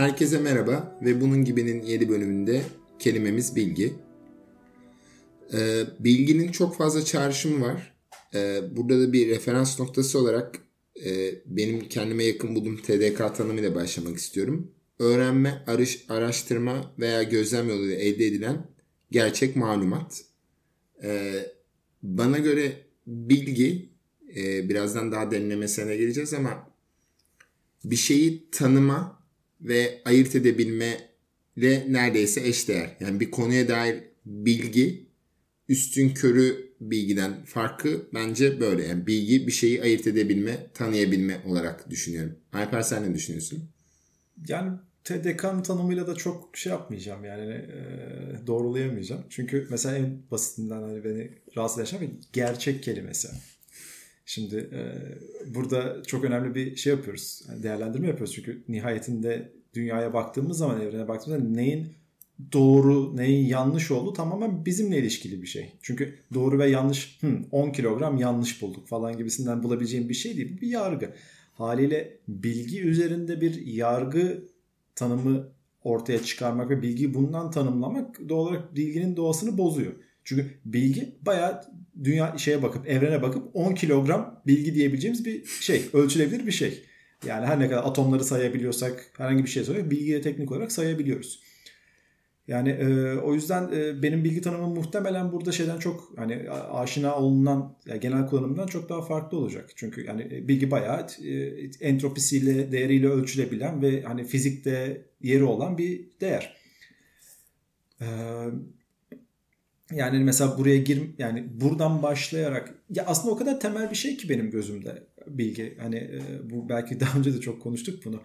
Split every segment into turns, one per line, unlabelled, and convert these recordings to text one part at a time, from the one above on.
Herkese merhaba ve bunun gibinin 7 bölümünde kelimemiz bilgi. Ee, bilginin çok fazla çağrışımı var. Ee, burada da bir referans noktası olarak e, benim kendime yakın bulduğum TDK tanımıyla başlamak istiyorum. Öğrenme, arış, araştırma veya gözlem yoluyla elde edilen gerçek malumat. Ee, bana göre bilgi, e, birazdan daha derinlemesine geleceğiz ama bir şeyi tanıma, ve ayırt edebilme ile neredeyse eşdeğer. Yani bir konuya dair bilgi üstün körü bilgiden farkı bence böyle. Yani bilgi bir şeyi ayırt edebilme, tanıyabilme olarak düşünüyorum. Alper sen ne düşünüyorsun?
Yani TDK'nın tanımıyla da çok şey yapmayacağım yani e, doğrulayamayacağım. Çünkü mesela en basitinden hani beni rahatsız eden şey gerçek kelimesi. Şimdi e, burada çok önemli bir şey yapıyoruz. Yani değerlendirme yapıyoruz. Çünkü nihayetinde dünyaya baktığımız zaman, evrene baktığımız zaman neyin doğru, neyin yanlış olduğu tamamen bizimle ilişkili bir şey. Çünkü doğru ve yanlış, hı, 10 kilogram yanlış bulduk falan gibisinden bulabileceğim bir şey değil. Bir yargı. Haliyle bilgi üzerinde bir yargı tanımı ortaya çıkarmak ve bilgiyi bundan tanımlamak doğal olarak bilginin doğasını bozuyor. Çünkü bilgi bayağı dünya şeye bakıp evrene bakıp 10 kilogram bilgi diyebileceğimiz bir şey. Ölçülebilir bir şey. Yani her ne kadar atomları sayabiliyorsak herhangi bir şey söyleyip bilgiyi teknik olarak sayabiliyoruz. Yani e, o yüzden e, benim bilgi tanımım muhtemelen burada şeyden çok hani aşina olunan yani genel kullanımdan çok daha farklı olacak. Çünkü yani e, bilgi bayağı e, entropisiyle, değeriyle ölçülebilen ve hani fizikte yeri olan bir değer. E, yani mesela buraya gir yani buradan başlayarak ya aslında o kadar temel bir şey ki benim gözümde bilgi. Hani e, bu belki daha önce de çok konuştuk bunu.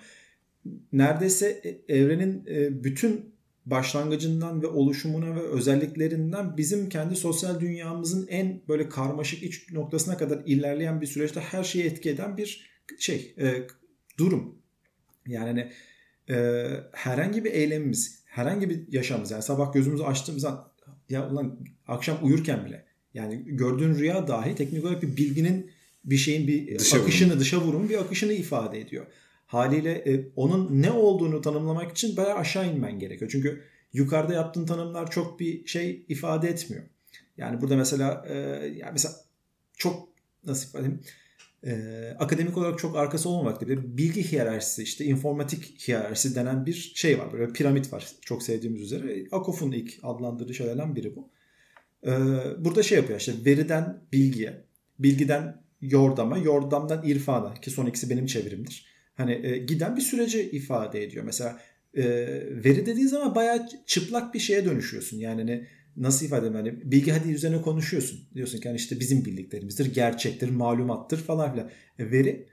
Neredeyse e, evrenin e, bütün başlangıcından ve oluşumuna ve özelliklerinden bizim kendi sosyal dünyamızın en böyle karmaşık iç noktasına kadar ilerleyen bir süreçte her şeyi etki eden bir şey durum. Yani hani, e, herhangi bir eylemimiz, herhangi bir yaşamımız yani sabah gözümüzü açtığımız an ya ulan akşam uyurken bile yani gördüğün rüya dahi teknik olarak bir bilginin bir şeyin bir dışa akışını vurum. dışa vurum bir akışını ifade ediyor. Haliyle e, onun ne olduğunu tanımlamak için bayağı aşağı inmen gerekiyor. Çünkü yukarıda yaptığın tanımlar çok bir şey ifade etmiyor. Yani burada mesela e, yani mesela çok nasıl ifade edeyim e, akademik olarak çok arkası olmamakta bir bilgi hiyerarşisi işte informatik hiyerarşisi denen bir şey var. Böyle piramit var çok sevdiğimiz üzere. Akof'un ilk adlandırdığı şeylerden biri bu. E, burada şey yapıyor işte veriden bilgiye, bilgiden yordama, yordamdan irfana ki son ikisi benim çevirimdir. Hani e, giden bir süreci ifade ediyor. Mesela e, veri dediğin zaman bayağı çıplak bir şeye dönüşüyorsun. Yani hani nasıl ifade edeyim hani bilgi hadi üzerine konuşuyorsun. Diyorsun ki hani işte bizim bildiklerimizdir, gerçektir, malumattır falan filan. E, veri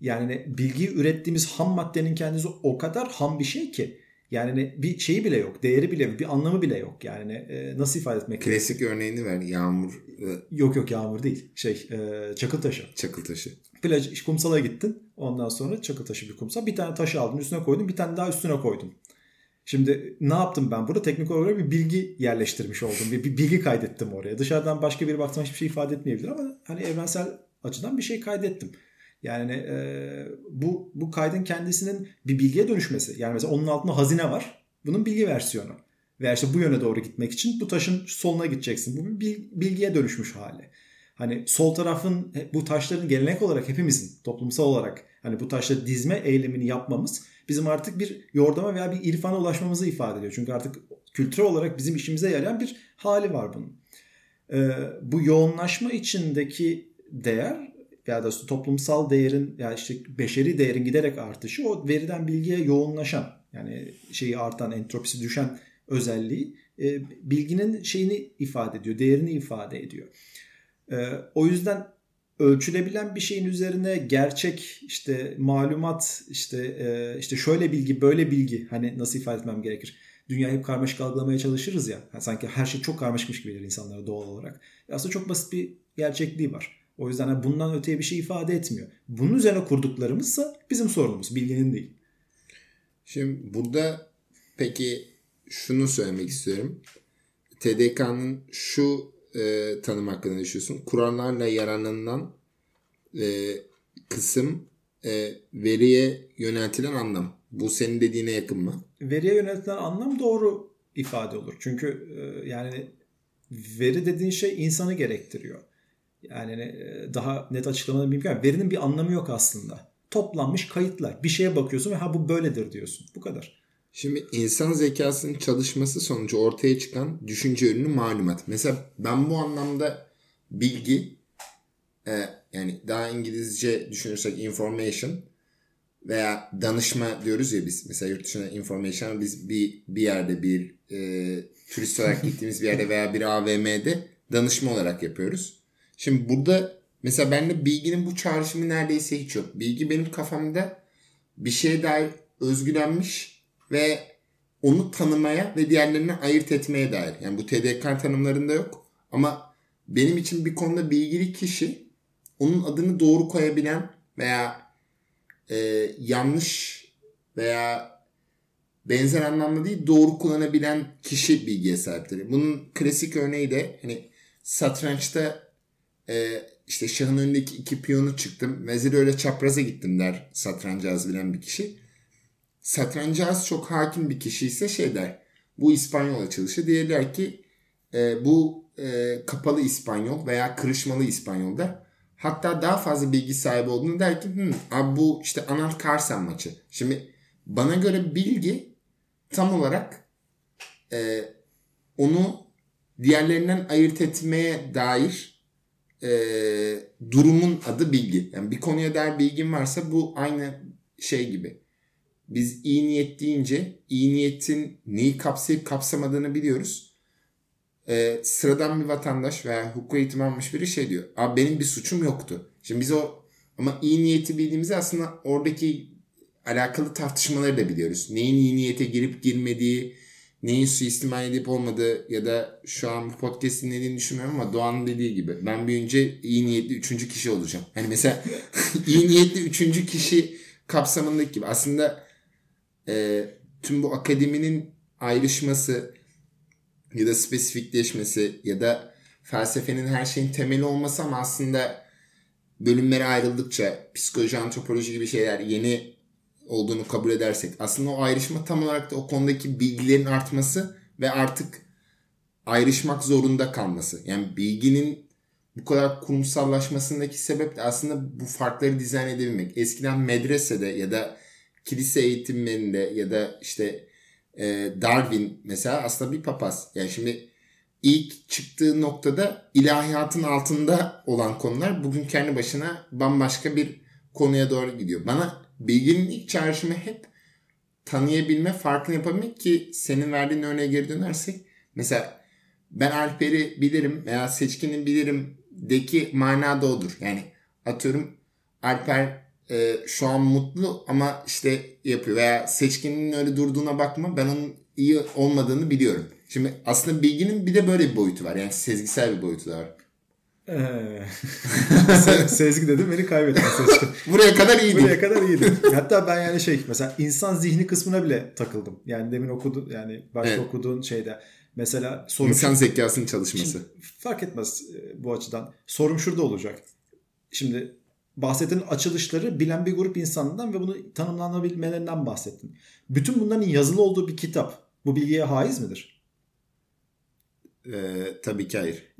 yani bilgiyi ürettiğimiz ham maddenin kendisi o kadar ham bir şey ki yani bir şeyi bile yok. Değeri bile bir anlamı bile yok. Yani e, nasıl ifade etmek
Klasik gerekiyor? örneğini ver. Yağmur.
Yok yok yağmur değil. Şey e, çakıl taşı.
Çakıl taşı.
Plaj, kumsala gittin. Ondan sonra çakıl taşı bir kumsal. Bir tane taşı aldın üstüne koydun. Bir tane daha üstüne koydun. Şimdi ne yaptım ben burada? Teknik olarak bir bilgi yerleştirmiş oldum. Bir, bir bilgi kaydettim oraya. Dışarıdan başka bir baktığında hiçbir şey ifade etmeyebilir ama hani evrensel açıdan bir şey kaydettim. Yani e, bu bu kaydın kendisinin bir bilgiye dönüşmesi. Yani mesela onun altında hazine var. Bunun bilgi versiyonu. Veya işte bu yöne doğru gitmek için bu taşın soluna gideceksin. Bu bir bilgiye dönüşmüş hali. Hani sol tarafın bu taşların gelenek olarak hepimizin toplumsal olarak hani bu taşları dizme eylemini yapmamız bizim artık bir yordama veya bir irfana ulaşmamızı ifade ediyor. Çünkü artık kültürel olarak bizim işimize yarayan bir hali var bunun. Ee, bu yoğunlaşma içindeki değer ya da toplumsal değerin ya işte beşeri değerin giderek artışı o veriden bilgiye yoğunlaşan yani şeyi artan entropisi düşen özelliği e, bilginin şeyini ifade ediyor, değerini ifade ediyor. E, o yüzden ölçülebilen bir şeyin üzerine gerçek işte malumat işte e, işte şöyle bilgi böyle bilgi hani nasıl ifade etmem gerekir? Dünyayı hep karmaşık algılamaya çalışırız ya. Yani sanki her şey çok karmaşıkmış gibi gelir insanlara doğal olarak. Aslında çok basit bir gerçekliği var. O yüzden bundan öteye bir şey ifade etmiyor. Bunun üzerine kurduklarımızsa bizim sorunumuz, bilginin değil.
Şimdi burada peki şunu söylemek istiyorum. TDK'nın şu e, tanım hakkında düşünüyorsun. Kurallarla yararlanılan e, kısım e, veriye yöneltilen anlam. Bu senin dediğine yakın mı?
Veriye yöneltilen anlam doğru ifade olur. Çünkü e, yani veri dediğin şey insanı gerektiriyor. Yani e, daha net açıklamanın. Yani verinin bir anlamı yok aslında. Toplanmış kayıtlar. Bir şeye bakıyorsun ve ha bu böyledir diyorsun. Bu kadar.
Şimdi insan zekasının çalışması sonucu ortaya çıkan düşünce ürünü malumat. Mesela ben bu anlamda bilgi e, yani daha İngilizce düşünürsek information veya danışma diyoruz ya biz. Mesela yurt dışında information biz bir, bir yerde bir e, turist olarak gittiğimiz bir yerde veya bir AVM'de danışma olarak yapıyoruz. Şimdi burada mesela bende bilginin bu çağrışımı neredeyse hiç yok. Bilgi benim kafamda bir şeye dair özgülenmiş ve onu tanımaya ve diğerlerini ayırt etmeye dair. Yani bu TDK tanımlarında yok. Ama benim için bir konuda bilgili kişi onun adını doğru koyabilen veya e, yanlış veya benzer anlamda değil doğru kullanabilen kişi bilgiye sahiptir. Bunun klasik örneği de hani satrançta e, işte şahın önündeki iki piyonu çıktım. Vezir öyle çapraza gittim der satrancı az bilen bir kişi. Satrancı az çok hakim bir kişi ise şey der. Bu İspanyol açılışı. Diğerler ki e, bu e, kapalı İspanyol veya kırışmalı İspanyol'da. Hatta daha fazla bilgi sahibi olduğunu der ki Hı, abi bu işte Anant Karsan maçı. Şimdi bana göre bilgi tam olarak e, onu diğerlerinden ayırt etmeye dair e, durumun adı bilgi. Yani bir konuya dair bilgin varsa bu aynı şey gibi. Biz iyi niyet deyince iyi niyetin neyi kapsayıp kapsamadığını biliyoruz. Ee, sıradan bir vatandaş veya hukuk eğitimi almış biri şey diyor. Abi benim bir suçum yoktu. Şimdi biz o ama iyi niyeti bildiğimizde aslında oradaki alakalı tartışmaları da biliyoruz. Neyin iyi niyete girip girmediği, neyin suistimal edip olmadığı ya da şu an bu podcast dinlediğini düşünmüyorum ama Doğan'ın dediği gibi ben büyünce iyi niyetli üçüncü kişi olacağım. Hani mesela iyi niyetli üçüncü kişi kapsamındaki gibi aslında e, tüm bu akademinin ayrışması ya da spesifikleşmesi ya da felsefenin her şeyin temeli olması ama aslında bölümlere ayrıldıkça psikoloji, antropoloji gibi şeyler yeni olduğunu kabul edersek aslında o ayrışma tam olarak da o konudaki bilgilerin artması ve artık ayrışmak zorunda kalması. Yani bilginin bu kadar kurumsallaşmasındaki sebep de aslında bu farkları dizayn edebilmek. Eskiden medresede ya da kilise eğitimlerinde ya da işte e, Darwin mesela aslında bir papaz. Yani şimdi ilk çıktığı noktada ilahiyatın altında olan konular bugün kendi başına bambaşka bir konuya doğru gidiyor. Bana bilginin ilk çağrışımı hep tanıyabilme, farkını yapabilmek ki senin verdiğin örneğe geri dönersek mesela ben Alper'i bilirim veya Seçkin'i bilirim deki mana da odur. Yani atıyorum Alper e, şu an mutlu ama işte yapıyor veya seçkinin öyle durduğuna bakma ben onun iyi olmadığını biliyorum. Şimdi aslında bilginin bir de böyle bir boyutu var. Yani sezgisel bir boyutu da var.
Ee, Sezgi dedim beni kaybettin Seçkin.
Buraya kadar iyiydi.
Buraya kadar iyiydi. Hatta ben yani şey mesela insan zihni kısmına bile takıldım. Yani demin okudun yani başta evet. okuduğun şeyde. Mesela
sorum İnsan zekasının çalışması. Şimdi,
fark etmez e, bu açıdan. Sorum şurada olacak. Şimdi bahsettiğin açılışları bilen bir grup insanından ve bunu tanımlanabilmelerinden bahsettin. Bütün bunların yazılı olduğu bir kitap bu bilgiye haiz midir?
Ee, tabii ki hayır.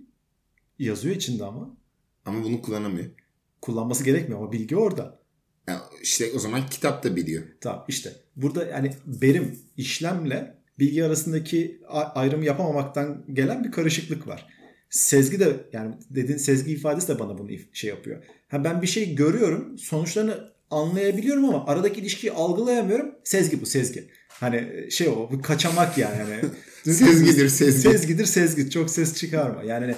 Yazıyor içinde ama.
Ama bunu kullanamıyor.
Kullanması gerekmiyor ama bilgi orada.
Yani işte o zaman kitap da biliyor.
Tamam işte. Burada yani berim, işlemle bilgi arasındaki ayrım yapamamaktan gelen bir karışıklık var. Sezgi de yani dediğin sezgi ifadesi de bana bunu şey yapıyor. Ha ben bir şey görüyorum, sonuçlarını anlayabiliyorum ama aradaki ilişkiyi algılayamıyorum. Sezgi bu, sezgi. Hani şey o, bu kaçamak yani. yani
sezgidir, sezgi.
Sezgidir, sezgi. Çok ses çıkarma. Yani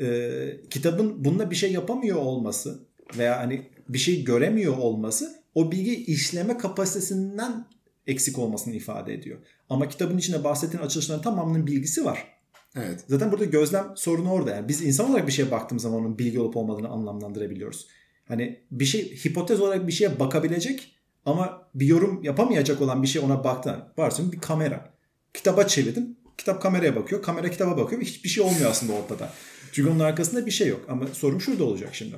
e, kitabın bununla bir şey yapamıyor olması veya hani bir şey göremiyor olması o bilgi işleme kapasitesinden eksik olmasını ifade ediyor. Ama kitabın içinde bahsettiğin açılışların tamamının bilgisi var.
Evet.
Zaten burada gözlem sorunu orada. Yani biz insan olarak bir şeye baktığımız zaman onun bilgi olup olmadığını anlamlandırabiliyoruz. Hani bir şey hipotez olarak bir şeye bakabilecek ama bir yorum yapamayacak olan bir şey ona baktı. Varsın bir kamera. Kitaba çevirdim. Kitap kameraya bakıyor. Kamera kitaba bakıyor. Hiçbir şey olmuyor aslında ortada. Çünkü onun arkasında bir şey yok. Ama sorun şurada olacak şimdi.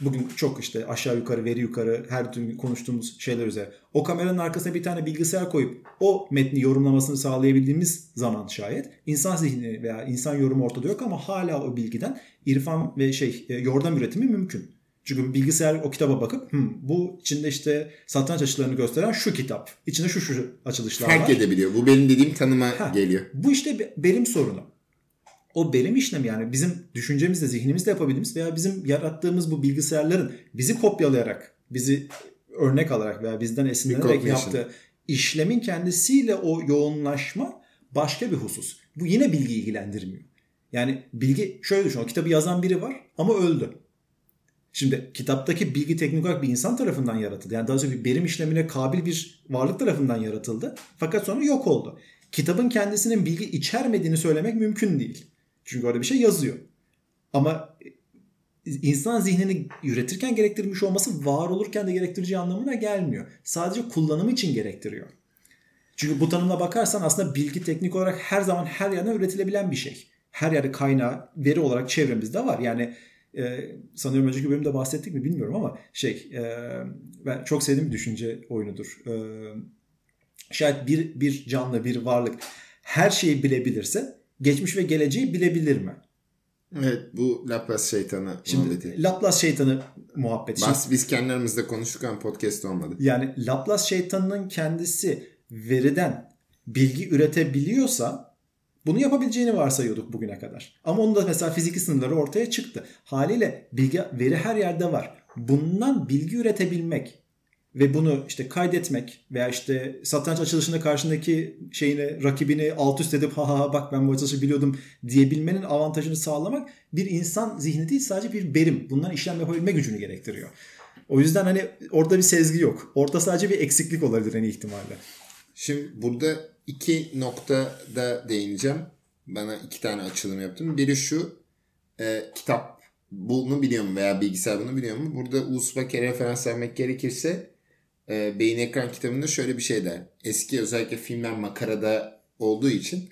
Bugün çok işte aşağı yukarı veri yukarı her gün konuştuğumuz şeyler üzere. O kameranın arkasına bir tane bilgisayar koyup o metni yorumlamasını sağlayabildiğimiz zaman şayet insan zihni veya insan yorumu ortada yok ama hala o bilgiden irfan ve şey e, yordam üretimi mümkün. Çünkü bilgisayar o kitaba bakıp Hı, bu içinde işte satranç açılarını gösteren şu kitap. İçinde şu şu açılışlar
Fark
var.
edebiliyor. Bu benim dediğim tanıma
Ha.
geliyor.
Bu işte be- berim sorunu. O berim işlemi yani bizim düşüncemizle, zihnimizle yapabildiğimiz veya bizim yarattığımız bu bilgisayarların bizi kopyalayarak, bizi örnek alarak veya bizden esinlenerek yaptığı işlemin kendisiyle o yoğunlaşma başka bir husus. Bu yine bilgi ilgilendirmiyor. Yani bilgi şöyle düşün. O kitabı yazan biri var ama öldü. Şimdi kitaptaki bilgi teknik olarak bir insan tarafından yaratıldı. Yani daha doğrusu bir berim işlemine kabil bir varlık tarafından yaratıldı. Fakat sonra yok oldu. Kitabın kendisinin bilgi içermediğini söylemek mümkün değil. Çünkü orada bir şey yazıyor. Ama insan zihnini üretirken gerektirmiş olması var olurken de gerektireceği anlamına gelmiyor. Sadece kullanımı için gerektiriyor. Çünkü bu tanımla bakarsan aslında bilgi teknik olarak her zaman her yerden üretilebilen bir şey. Her yerde kaynağı veri olarak çevremizde var. Yani e, sanıyorum önceki bölümde bahsettik mi bilmiyorum ama şey e, ben çok sevdiğim bir düşünce oyunudur. E, şayet bir, bir canlı bir varlık her şeyi bilebilirse geçmiş ve geleceği bilebilir mi?
Evet bu Laplace şeytanı
Şimdi
muhabbeti.
Laplace şeytanı muhabbeti.
Bas, biz kendi aramızda konuştuk ama podcast olmadı.
Yani Laplace şeytanının kendisi veriden bilgi üretebiliyorsa bunu yapabileceğini varsayıyorduk bugüne kadar. Ama onun da mesela fiziki sınırları ortaya çıktı. Haliyle bilgi veri her yerde var. Bundan bilgi üretebilmek ve bunu işte kaydetmek veya işte satranç açılışında karşındaki şeyini rakibini alt üst edip ha ha bak ben bu açılışı biliyordum diyebilmenin avantajını sağlamak bir insan zihni değil sadece bir berim. Bundan işlem yapabilme gücünü gerektiriyor. O yüzden hani orada bir sezgi yok. Orada sadece bir eksiklik olabilir en iyi ihtimalle.
Şimdi burada iki noktada değineceğim. Bana iki tane açılım yaptım. Biri şu e, kitap bunu biliyor mu veya bilgisayar bunu biliyor mu? Burada Uzbek'e referans vermek gerekirse e, Beyin Ekran kitabında şöyle bir şey der. Eski özellikle filmler makarada olduğu için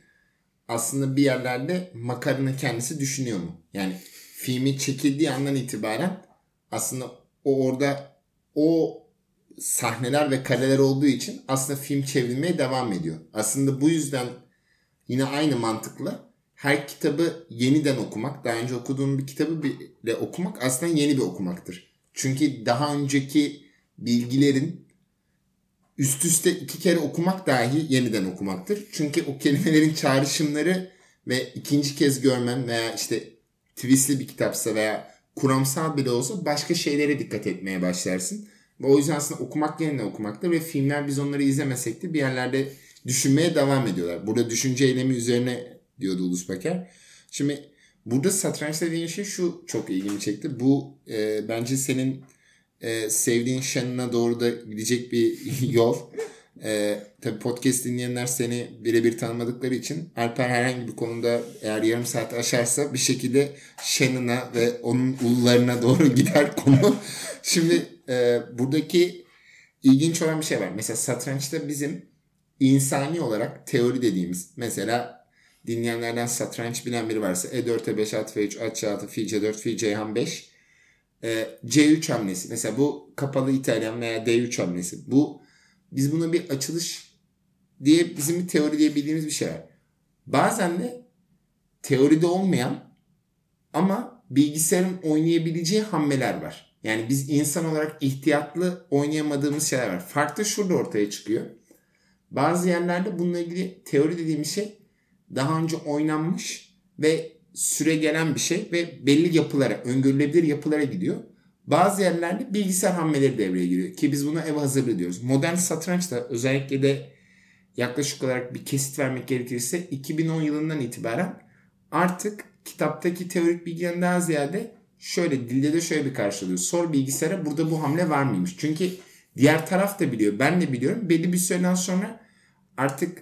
aslında bir yerlerde makaranın kendisi düşünüyor mu? Yani filmi çekildiği andan itibaren aslında o orada o sahneler ve kareler olduğu için aslında film çevrilmeye devam ediyor. Aslında bu yüzden yine aynı mantıkla her kitabı yeniden okumak, daha önce okuduğun bir kitabı bile okumak aslında yeni bir okumaktır. Çünkü daha önceki bilgilerin üst üste iki kere okumak dahi yeniden okumaktır. Çünkü o kelimelerin çağrışımları ve ikinci kez görmen veya işte twistli bir kitapsa veya kuramsal bile olsa başka şeylere dikkat etmeye başlarsın. Ve o yüzden aslında okumak yeniden okumaktır ve filmler biz onları izlemesek de bir yerlerde düşünmeye devam ediyorlar. Burada düşünce eylemi üzerine diyordu Ulus Baker. Şimdi burada satranç dediğin şey şu çok ilgimi çekti. Bu e, bence senin e, sevdiğin Shannon'a doğru da gidecek bir yol. E, tabii podcast dinleyenler seni birebir tanımadıkları için Alper herhangi bir konuda eğer yarım saat aşarsa bir şekilde Shannon'a ve onun ulularına doğru gider konu. Şimdi e, buradaki ilginç olan bir şey var. Mesela satrançta bizim insani olarak teori dediğimiz mesela dinleyenlerden satranç bilen biri varsa E4, E5, At F3, At C6, Fi C4, Fi Ceyhan 5 e, C3 hamlesi. Mesela bu kapalı İtalyan veya D3 hamlesi. Bu biz buna bir açılış diye bizim bir teori diye bildiğimiz bir şey var. Bazen de teoride olmayan ama bilgisayarın oynayabileceği hamleler var. Yani biz insan olarak ihtiyatlı oynayamadığımız şeyler var. Fark da şurada ortaya çıkıyor. Bazı yerlerde bununla ilgili teori dediğimiz şey daha önce oynanmış ve süre gelen bir şey ve belli yapılara, öngörülebilir yapılara gidiyor. Bazı yerlerde bilgisayar hamleleri devreye giriyor ki biz buna ev hazırlığı diyoruz. Modern satrançta özellikle de yaklaşık olarak bir kesit vermek gerekirse 2010 yılından itibaren artık kitaptaki teorik bilgiden daha ziyade şöyle dilde de şöyle bir karşılıyor. Sor bilgisayara burada bu hamle var mıymış? Çünkü diğer taraf da biliyor. Ben de biliyorum. Belli bir süreden sonra artık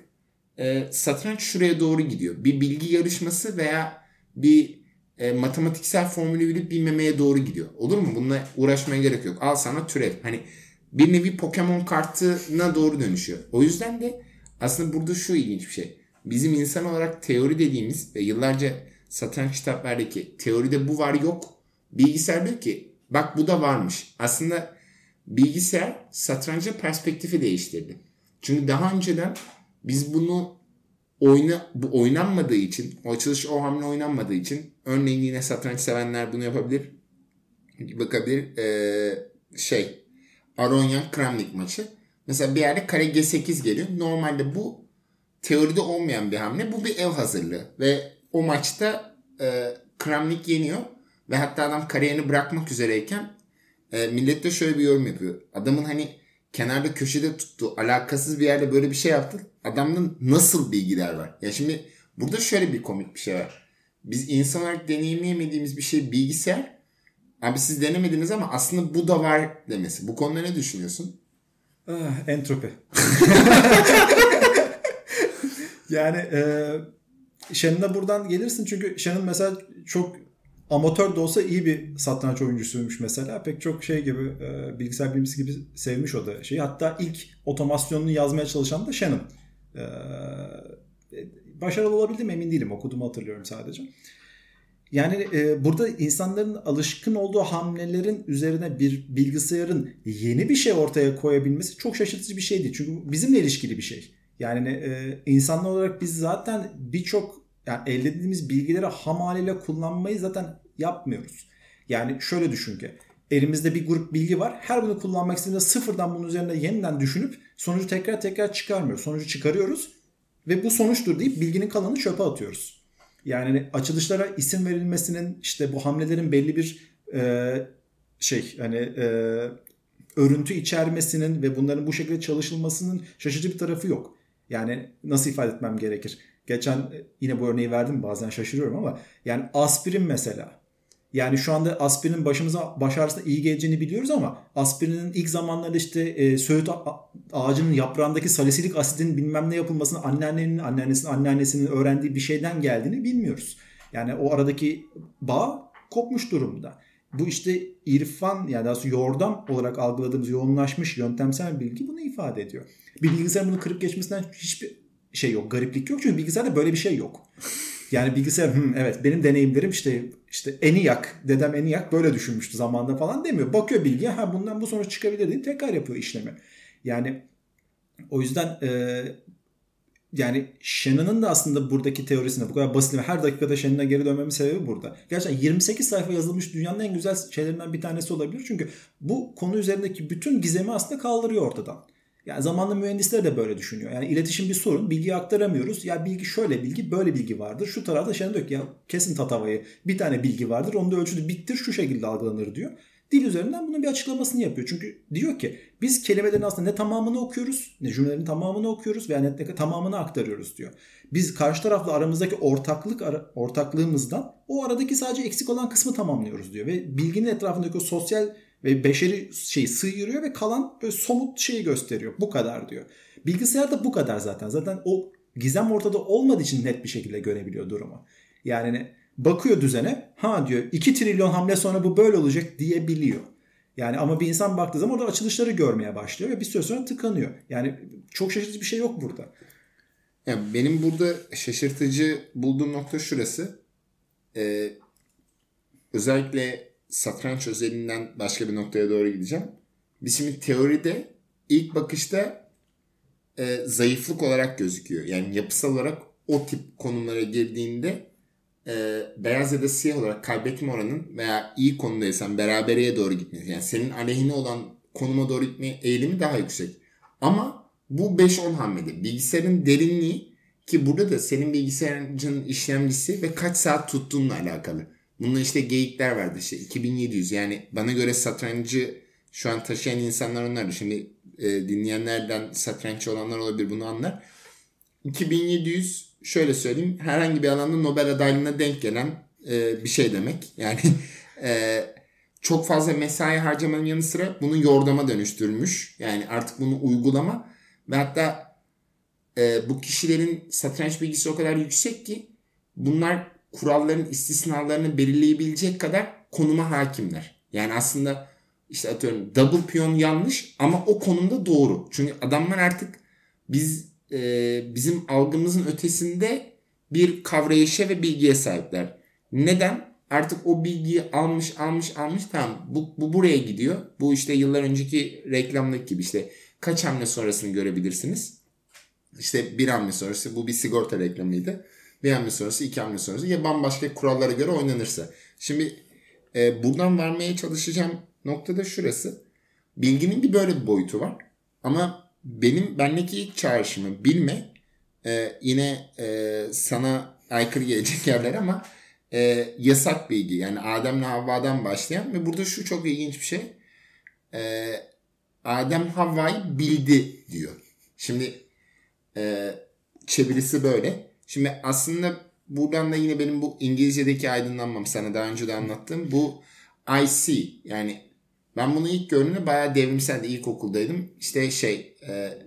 e, satranç şuraya doğru gidiyor. Bir bilgi yarışması veya bir e, matematiksel formülü bilip bilmemeye doğru gidiyor. Olur mu? Bununla uğraşmaya gerek yok. Al sana türev. Hani bir nevi Pokemon kartına doğru dönüşüyor. O yüzden de aslında burada şu ilginç bir şey. Bizim insan olarak teori dediğimiz ve yıllarca satranç kitaplardaki teoride bu var yok. Bilgisayar diyor ki bak bu da varmış. Aslında bilgisayar satrancın perspektifi değiştirdi. Çünkü daha önceden biz bunu oyna, bu oynanmadığı için, o açılış o hamle oynanmadığı için örneğin yine satranç sevenler bunu yapabilir. Bakabilir. Ee, şey Aronyan Kramnik maçı. Mesela bir yerde kare G8 geliyor. Normalde bu teoride olmayan bir hamle. Bu bir ev hazırlığı. Ve o maçta e, Kramnik yeniyor. Ve hatta adam kariyerini bırakmak üzereyken e, millet de şöyle bir yorum yapıyor. Adamın hani kenarda köşede tuttu. Alakasız bir yerde böyle bir şey yaptı. Adamın nasıl bilgiler var? Ya şimdi burada şöyle bir komik bir şey var. Biz insan olarak deneyimleyemediğimiz bir şey bilgisayar. Abi siz denemediniz ama aslında bu da var demesi. Bu konuda ne düşünüyorsun?
Ah, entropi. yani e, Shannon'a buradan gelirsin çünkü Shannon mesela çok amatör de olsa iyi bir satranç oyuncusuymuş mesela. Pek çok şey gibi e, bilgisayar bilimcisi gibi sevmiş o da şeyi. Hatta ilk otomasyonunu yazmaya çalışan da Shannon. E, başarılı olabildim emin değilim. Okuduğumu hatırlıyorum sadece. Yani e, burada insanların alışkın olduğu hamlelerin üzerine bir bilgisayarın yeni bir şey ortaya koyabilmesi çok şaşırtıcı bir şeydi. Çünkü bizimle ilişkili bir şey. Yani e, insanlar olarak biz zaten birçok yani elde ettiğimiz bilgileri ham haliyle kullanmayı zaten yapmıyoruz. Yani şöyle düşün ki elimizde bir grup bilgi var. Her bunu kullanmak istediğimizde sıfırdan bunun üzerine yeniden düşünüp sonucu tekrar tekrar çıkarmıyoruz. Sonucu çıkarıyoruz ve bu sonuçtur deyip bilginin kalanını çöpe atıyoruz. Yani açılışlara isim verilmesinin işte bu hamlelerin belli bir e, şey hani e, örüntü içermesinin ve bunların bu şekilde çalışılmasının şaşırtıcı bir tarafı yok. Yani nasıl ifade etmem gerekir? Geçen yine bu örneği verdim bazen şaşırıyorum ama yani aspirin mesela. Yani şu anda aspirinin başımıza baş ağrısına iyi geleceğini biliyoruz ama aspirinin ilk zamanlarda işte e, söğüt ağacının yaprağındaki salisilik asidin bilmem ne yapılmasını anneannenin, anneannesinin, anneannesinin öğrendiği bir şeyden geldiğini bilmiyoruz. Yani o aradaki bağ kopmuş durumda. Bu işte irfan yani daha yordam olarak algıladığımız yoğunlaşmış yöntemsel bilgi bunu ifade ediyor. Bir bilgisayar bunu kırıp geçmesinden hiçbir şey yok, gariplik yok. Çünkü bilgisayarda böyle bir şey yok. Yani bilgisayar Hı, evet benim deneyimlerim işte işte ENIAC, dedem ENIAC böyle düşünmüştü zamanda falan demiyor. Bakıyor bilgiye ha bundan bu sonuç çıkabilir diye tekrar yapıyor işlemi. Yani o yüzden e, yani Shannon'ın da aslında buradaki teorisine bu kadar basit her dakikada Shannon'a geri dönmemin sebebi burada. Gerçekten 28 sayfa yazılmış dünyanın en güzel şeylerinden bir tanesi olabilir. Çünkü bu konu üzerindeki bütün gizemi aslında kaldırıyor ortadan. Yani zamanla mühendisler de böyle düşünüyor. Yani iletişim bir sorun. Bilgiyi aktaramıyoruz. Ya bilgi şöyle bilgi, böyle bilgi vardır. Şu tarafta ki ya kesin tatavayı bir tane bilgi vardır. Onu da ölçüde bittir şu şekilde algılanır diyor. Dil üzerinden bunun bir açıklamasını yapıyor. Çünkü diyor ki biz kelimelerin aslında ne tamamını okuyoruz ne cümlelerin tamamını okuyoruz veya ne, ne tamamını aktarıyoruz diyor. Biz karşı tarafla aramızdaki ortaklık ortaklığımızdan o aradaki sadece eksik olan kısmı tamamlıyoruz diyor. Ve bilginin etrafındaki o sosyal ve beşeri şeyi sıyırıyor ve kalan böyle somut şeyi gösteriyor. Bu kadar diyor. Bilgisayar da bu kadar zaten. Zaten o gizem ortada olmadığı için net bir şekilde görebiliyor durumu. Yani bakıyor düzene ha diyor 2 trilyon hamle sonra bu böyle olacak diyebiliyor. Yani ama bir insan baktığı zaman orada açılışları görmeye başlıyor ve bir süre sonra tıkanıyor. Yani çok şaşırtıcı bir şey yok burada.
Yani benim burada şaşırtıcı bulduğum nokta şurası. Ee, özellikle satranç özelinden başka bir noktaya doğru gideceğim. Biz şimdi teoride ilk bakışta e, zayıflık olarak gözüküyor. Yani yapısal olarak o tip konumlara girdiğinde e, beyaz ya da siyah olarak kaybetme oranın veya iyi konumdaysan berabereye doğru gitmesi. Yani senin aleyhine olan konuma doğru gitme eğilimi daha yüksek. Ama bu 5-10 hamlede bilgisayarın derinliği ki burada da senin bilgisayarın işlemcisi ve kaç saat tuttuğunla alakalı. Bununla işte geyikler vardı işte 2700 yani bana göre satrancı şu an taşıyan insanlar onlardı. Şimdi e, dinleyenlerden satranççı olanlar olabilir bunu anlar. 2700 şöyle söyleyeyim herhangi bir alanda Nobel adaylığına denk gelen e, bir şey demek. Yani e, çok fazla mesai harcamanın yanı sıra bunu yordama dönüştürmüş. Yani artık bunu uygulama ve hatta e, bu kişilerin satranç bilgisi o kadar yüksek ki bunlar kuralların istisnalarını belirleyebilecek kadar konuma hakimler. Yani aslında işte atıyorum double piyon yanlış ama o konumda doğru. Çünkü adamlar artık biz e, bizim algımızın ötesinde bir kavrayışa ve bilgiye sahipler. Neden? Artık o bilgiyi almış almış almış tamam bu, bu buraya gidiyor. Bu işte yıllar önceki reklamlık gibi işte kaç hamle sonrasını görebilirsiniz. İşte bir hamle sonrası bu bir sigorta reklamıydı. Bir hamle sonrası iki hamle sonrası ya bambaşka kurallara göre oynanırsa. Şimdi e, buradan vermeye çalışacağım nokta da şurası. Bilginin bir böyle bir boyutu var. Ama benim bendeki ilk çağrışımı bilme e, yine e, sana aykırı gelecek yerler ama e, yasak bilgi. Yani Adem'le Havva'dan başlayan ve burada şu çok ilginç bir şey. E, Adem Havva'yı bildi diyor. Şimdi e, çevirisi böyle. Şimdi aslında buradan da yine benim bu İngilizce'deki aydınlanmam sana daha önce de anlattığım bu I see yani ben bunu ilk gördüğümde bayağı devrimsel de ilkokuldaydım. İşte şey e,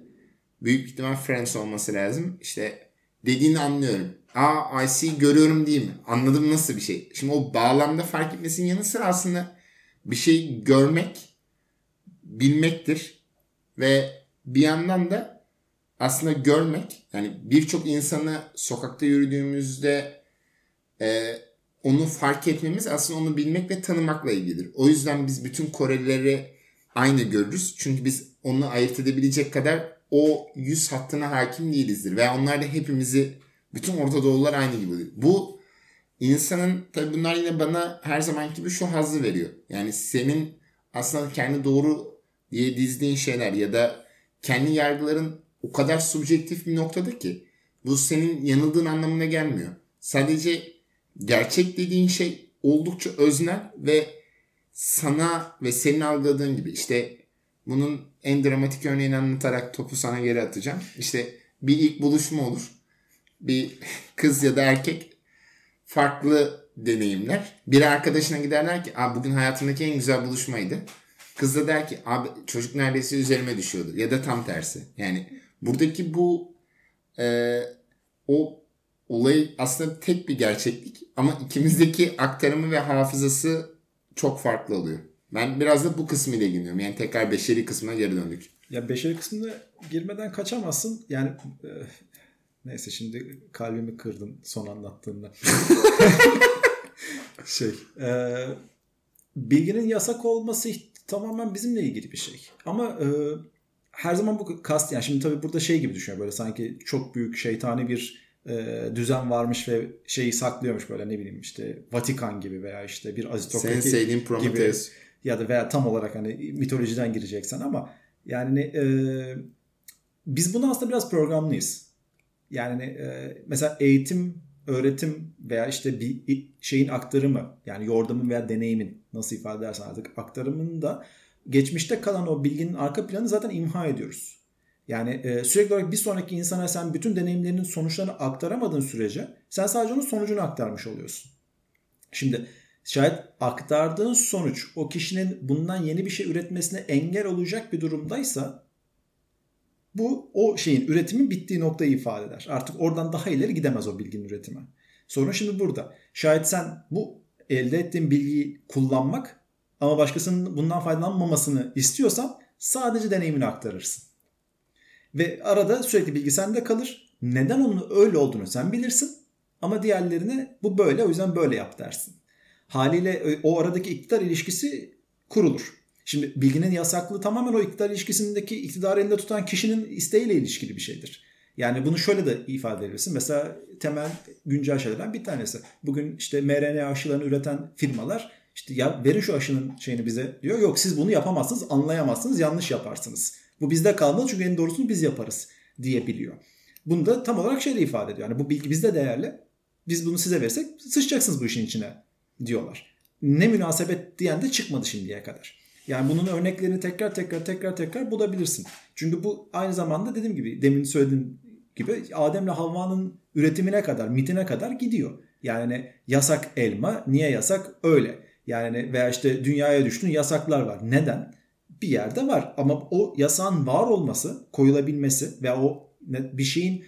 büyük ihtimal Friends olması lazım. İşte dediğini anlıyorum. Aa I see görüyorum değil mi? Anladım nasıl bir şey. Şimdi o bağlamda fark etmesinin yanı sıra aslında bir şey görmek bilmektir. Ve bir yandan da aslında görmek yani birçok insanı sokakta yürüdüğümüzde e, onu fark etmemiz aslında onu bilmek ve tanımakla ilgilidir. O yüzden biz bütün Korelileri aynı görürüz. Çünkü biz onu ayırt edebilecek kadar o yüz hattına hakim değilizdir. Ve onlar da hepimizi bütün Orta Doğulular aynı gibi. Bu insanın tabi bunlar yine bana her zaman gibi şu hazzı veriyor. Yani senin aslında kendi doğru diye dizdiğin şeyler ya da kendi yargıların o kadar subjektif bir noktada ki bu senin yanıldığın anlamına gelmiyor. Sadece gerçek dediğin şey oldukça öznel ve sana ve senin algıladığın gibi işte bunun en dramatik örneğini anlatarak topu sana geri atacağım. İşte bir ilk buluşma olur. Bir kız ya da erkek farklı deneyimler. Bir arkadaşına giderler ki Aa, bugün hayatımdaki en güzel buluşmaydı. Kız da der ki abi çocuk neredeyse üzerime düşüyordu. Ya da tam tersi. Yani buradaki bu e, o olay aslında tek bir gerçeklik ama ikimizdeki aktarımı ve hafızası çok farklı oluyor. Ben biraz da bu kısmıyla ilgileniyorum. Yani tekrar beşeri kısmına geri döndük.
Ya beşeri kısmına girmeden kaçamazsın. Yani e, neyse şimdi kalbimi kırdın son anlattığında. şey e, bilginin yasak olması tamamen bizimle ilgili bir şey. Ama e, her zaman bu kast yani şimdi tabii burada şey gibi düşünüyor böyle sanki çok büyük şeytani bir e, düzen varmış ve şeyi saklıyormuş böyle ne bileyim işte Vatikan gibi veya işte bir aristokrati
Prometheus.
gibi ya da veya tam olarak hani mitolojiden gireceksen ama yani e, biz bunu aslında biraz programlıyız. Yani e, mesela eğitim, öğretim veya işte bir şeyin aktarımı yani yordamın veya deneyimin nasıl ifade edersen artık aktarımının da geçmişte kalan o bilginin arka planını zaten imha ediyoruz. Yani e, sürekli olarak bir sonraki insana sen bütün deneyimlerinin sonuçlarını aktaramadığın sürece sen sadece onun sonucunu aktarmış oluyorsun. Şimdi şayet aktardığın sonuç o kişinin bundan yeni bir şey üretmesine engel olacak bir durumdaysa bu o şeyin üretimin bittiği noktayı ifade eder. Artık oradan daha ileri gidemez o bilginin üretimi. Sorun şimdi burada. Şayet sen bu elde ettiğin bilgiyi kullanmak ama başkasının bundan faydalanmamasını istiyorsan sadece deneyimini aktarırsın. Ve arada sürekli bilgi kalır. Neden onun öyle olduğunu sen bilirsin. Ama diğerlerine bu böyle o yüzden böyle yap dersin. Haliyle o aradaki iktidar ilişkisi kurulur. Şimdi bilginin yasaklığı tamamen o iktidar ilişkisindeki iktidarı elinde tutan kişinin isteğiyle ilişkili bir şeydir. Yani bunu şöyle de ifade edebilirsin. Mesela temel güncel şeylerden bir tanesi. Bugün işte mRNA aşılarını üreten firmalar işte ya verin şu aşının şeyini bize diyor. Yok siz bunu yapamazsınız, anlayamazsınız, yanlış yaparsınız. Bu bizde kalmalı çünkü en doğrusunu biz yaparız diyebiliyor. Bunu da tam olarak şeyle ifade ediyor. Yani bu bilgi bizde değerli. Biz bunu size versek sıçacaksınız bu işin içine diyorlar. Ne münasebet diyen de çıkmadı şimdiye kadar. Yani bunun örneklerini tekrar tekrar tekrar tekrar bulabilirsin. Çünkü bu aynı zamanda dediğim gibi demin söylediğim gibi Adem'le Havva'nın üretimine kadar, mitine kadar gidiyor. Yani yasak elma, niye yasak? Öyle. Yani veya işte dünyaya düştün yasaklar var. Neden? bir yerde var. Ama o yasağın var olması, koyulabilmesi ve o bir şeyin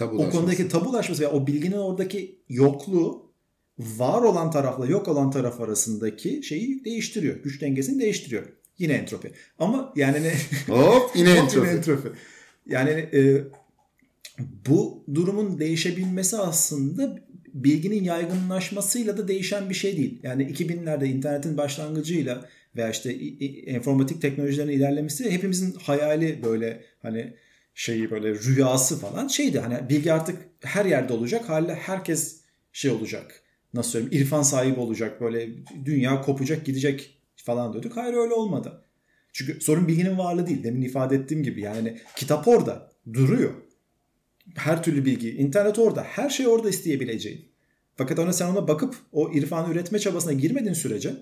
o konudaki tabulaşması veya o bilginin oradaki yokluğu var olan tarafla yok olan taraf arasındaki şeyi değiştiriyor. Güç dengesini değiştiriyor. Yine entropi. Ama yani ne?
Hop yine entropi.
yine entropi. Yani e, bu durumun değişebilmesi aslında bilginin yaygınlaşmasıyla da değişen bir şey değil. Yani 2000'lerde internetin başlangıcıyla veya işte informatik teknolojilerin ilerlemesi hepimizin hayali böyle hani şeyi böyle rüyası falan şeydi. Hani bilgi artık her yerde olacak. Haliyle herkes şey olacak. Nasıl söyleyeyim? irfan sahibi olacak. Böyle dünya kopacak gidecek falan diyorduk. Hayır öyle olmadı. Çünkü sorun bilginin varlığı değil. Demin ifade ettiğim gibi yani kitap orada duruyor. Her türlü bilgi. internet orada. Her şey orada isteyebileceğin. Fakat ona sen ona bakıp o irfanı üretme çabasına girmediğin sürece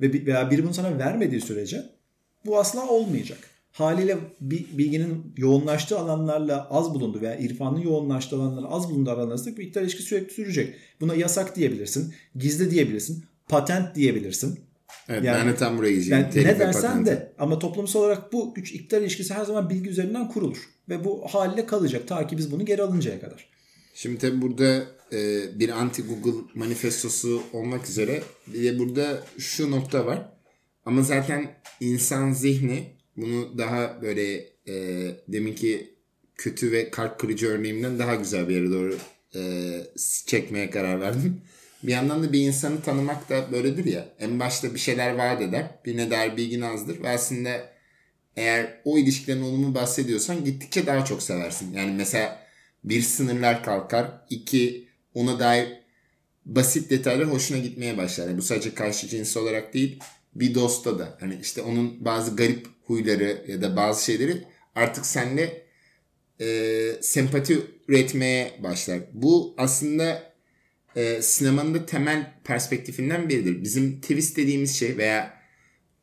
ve veya biri bunu sana vermediği sürece bu asla olmayacak. Haliyle bilginin yoğunlaştığı alanlarla az bulundu veya irfanın yoğunlaştığı alanlarla az bulunduğu aranızda bir iktidarı ilişki sürekli sürecek. Buna yasak diyebilirsin, gizli diyebilirsin, patent diyebilirsin.
Evet yani, ben de tam buraya gireceğim.
Yani ne dersen de ama toplumsal olarak bu güç iktidar ilişkisi her zaman bilgi üzerinden kurulur. Ve bu haliyle kalacak ta ki biz bunu geri alıncaya kadar.
Şimdi tabi burada e, bir anti Google manifestosu olmak üzere bir de burada şu nokta var. Ama zaten insan zihni bunu daha böyle e, deminki kötü ve kalp kırıcı örneğimden daha güzel bir yere doğru e, çekmeye karar verdim. Bir yandan da bir insanı tanımak da böyledir ya. En başta bir şeyler vaat eder. Birine dair bilgin azdır. Ve aslında eğer o ilişkilerin olumlu bahsediyorsan gittikçe daha çok seversin. Yani mesela bir sınırlar kalkar. iki ona dair basit detaylar hoşuna gitmeye başlar. Yani bu sadece karşı cins olarak değil bir dosta da. Hani işte onun bazı garip huyları ya da bazı şeyleri artık sende e, sempati üretmeye başlar. Bu aslında e, sinemanın da temel perspektifinden biridir. Bizim twist dediğimiz şey veya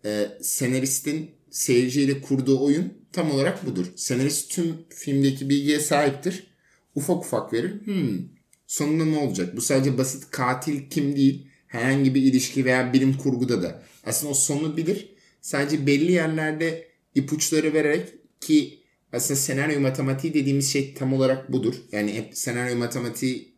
e, senaristin seyirciyle kurduğu oyun tam olarak budur. Senarist tüm filmdeki bilgiye sahiptir. Ufak ufak verir. Hmm, sonunda ne olacak? Bu sadece basit katil kim değil. Herhangi bir ilişki veya bilim kurguda da. Aslında o sonu bilir. Sadece belli yerlerde ipuçları vererek ki aslında senaryo matematiği dediğimiz şey tam olarak budur. Yani hep senaryo matematiği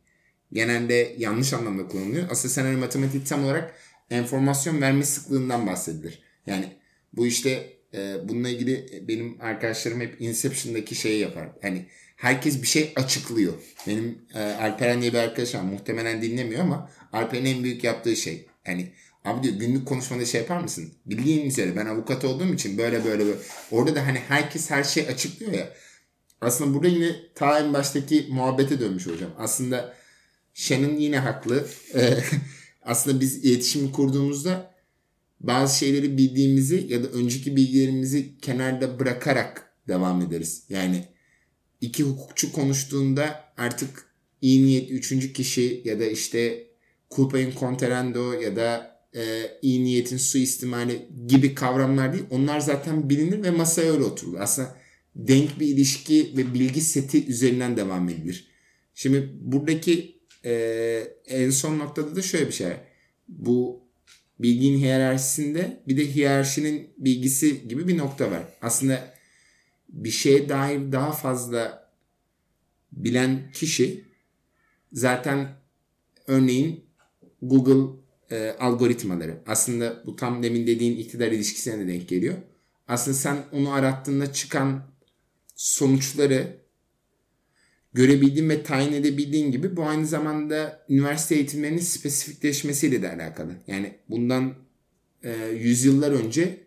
genelde yanlış anlamda kullanılıyor. Aslında senaryo matematiği tam olarak enformasyon verme sıklığından bahsedilir. Yani bu işte e, bununla ilgili benim arkadaşlarım hep Inception'daki şeyi yapar. Hani herkes bir şey açıklıyor. Benim e, Alperen diye bir arkadaşım. Muhtemelen dinlemiyor ama Alper'in en büyük yaptığı şey. Yani Abi diyor günlük konuşmada şey yapar mısın? Bildiğin üzere ben avukat olduğum için böyle böyle böyle. Orada da hani herkes her şey açıklıyor ya. Aslında burada yine ta en baştaki muhabbete dönmüş hocam. Aslında Shannon yine haklı. aslında biz iletişimi kurduğumuzda bazı şeyleri bildiğimizi ya da önceki bilgilerimizi kenarda bırakarak devam ederiz. Yani iki hukukçu konuştuğunda artık iyi niyet üçüncü kişi ya da işte culpa in conterendo ya da e, iyi niyetin suistimali gibi kavramlar değil. Onlar zaten bilinir ve masaya öyle oturulur. Aslında denk bir ilişki ve bilgi seti üzerinden devam edilir. Şimdi buradaki e, en son noktada da şöyle bir şey. Bu bilginin hiyerarşisinde bir de hiyerarşinin bilgisi gibi bir nokta var. Aslında bir şeye dair daha fazla bilen kişi zaten örneğin Google e, algoritmaları. Aslında bu tam demin dediğin iktidar ilişkisine de denk geliyor. Aslında sen onu arattığında çıkan sonuçları görebildiğin ve tayin edebildiğin gibi bu aynı zamanda üniversite eğitimlerinin spesifikleşmesiyle de alakalı. Yani bundan e, yüzyıllar önce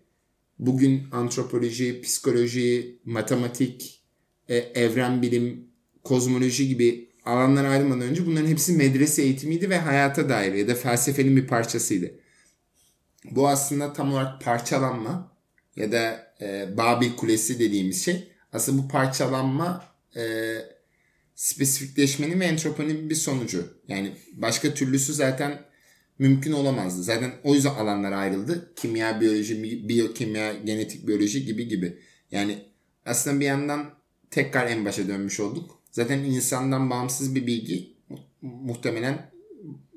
bugün antropoloji, psikoloji, matematik, e, evren bilim, kozmoloji gibi alanlara ayrılmadan önce bunların hepsi medrese eğitimiydi ve hayata dair ya da felsefenin bir parçasıydı. Bu aslında tam olarak parçalanma ya da e, Babil Kulesi dediğimiz şey. Aslında bu parçalanma e, spesifikleşmenin ve entropinin bir sonucu. Yani başka türlüsü zaten mümkün olamazdı. Zaten o yüzden alanlar ayrıldı. Kimya, biyoloji, biyokimya, genetik biyoloji gibi gibi. Yani aslında bir yandan tekrar en başa dönmüş olduk. Zaten insandan bağımsız bir bilgi muhtemelen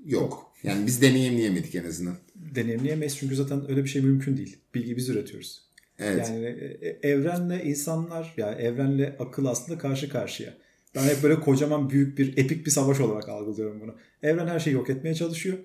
yok. Yani biz deneyimleyemedik en azından.
Deneyimleyemeyiz çünkü zaten öyle bir şey mümkün değil. Bilgi biz üretiyoruz. Evet. Yani e, evrenle insanlar ya yani evrenle akıl aslında karşı karşıya. Ben hep böyle kocaman büyük bir epik bir savaş olarak algılıyorum bunu. Evren her şeyi yok etmeye çalışıyor.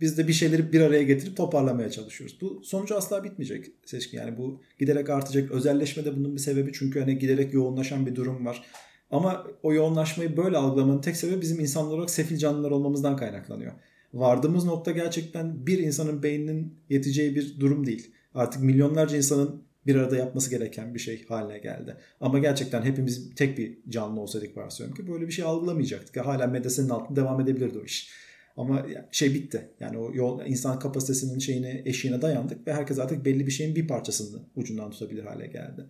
Biz de bir şeyleri bir araya getirip toparlamaya çalışıyoruz. Bu sonucu asla bitmeyecek seçkin. Yani bu giderek artacak. Özelleşme de bunun bir sebebi çünkü hani giderek yoğunlaşan bir durum var Ama o yoğunlaşmayı böyle algılamanın tek sebebi bizim insanlar olarak sefil canlılar olmamızdan kaynaklanıyor. Vardığımız nokta gerçekten bir insanın beyninin yeteceği bir durum değil. Artık milyonlarca insanın bir arada yapması gereken bir şey haline geldi. Ama gerçekten hepimiz tek bir canlı olsaydık varsayıyorum ki böyle bir şey algılamayacaktık. Hala medresenin altında devam edebilirdi o iş. Ama şey bitti. Yani o yol insan kapasitesinin şeyine eşiğine dayandık ve herkes artık belli bir şeyin bir parçasını ucundan tutabilir hale geldi.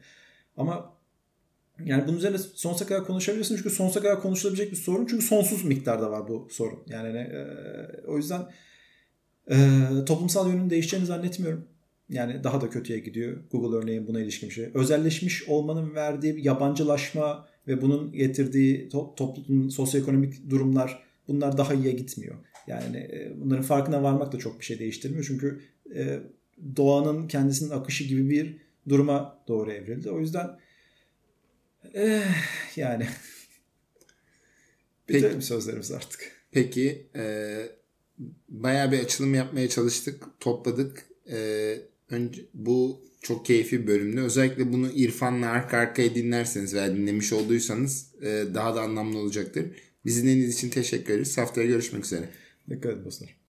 Ama yani bunun üzerine sonsuza kadar konuşabilirsin çünkü sonsuza kadar konuşulabilecek bir sorun çünkü sonsuz miktarda var bu sorun. Yani e, o yüzden e, toplumsal yönün değişeceğini zannetmiyorum. Yani daha da kötüye gidiyor. Google örneğin buna ilişkin bir şey. Özelleşmiş olmanın verdiği yabancılaşma ve bunun getirdiği to- toplumun sosyoekonomik durumlar bunlar daha iyiye gitmiyor. Yani e, bunların farkına varmak da çok bir şey değiştirmiyor. Çünkü e, doğanın kendisinin akışı gibi bir duruma doğru evrildi. O yüzden eh, yani
Peki.
bitirelim sözlerimiz artık.
Peki e, bayağı bir açılım yapmaya çalıştık. Topladık. E, önce bu çok keyifli bir bölümdü. Özellikle bunu İrfan'la arka arkaya dinlerseniz veya dinlemiş olduysanız e, daha da anlamlı olacaktır. Bizi dinlediğiniz için teşekkür ederiz. Haftaya görüşmek üzere.
Dikkat edin dostlar.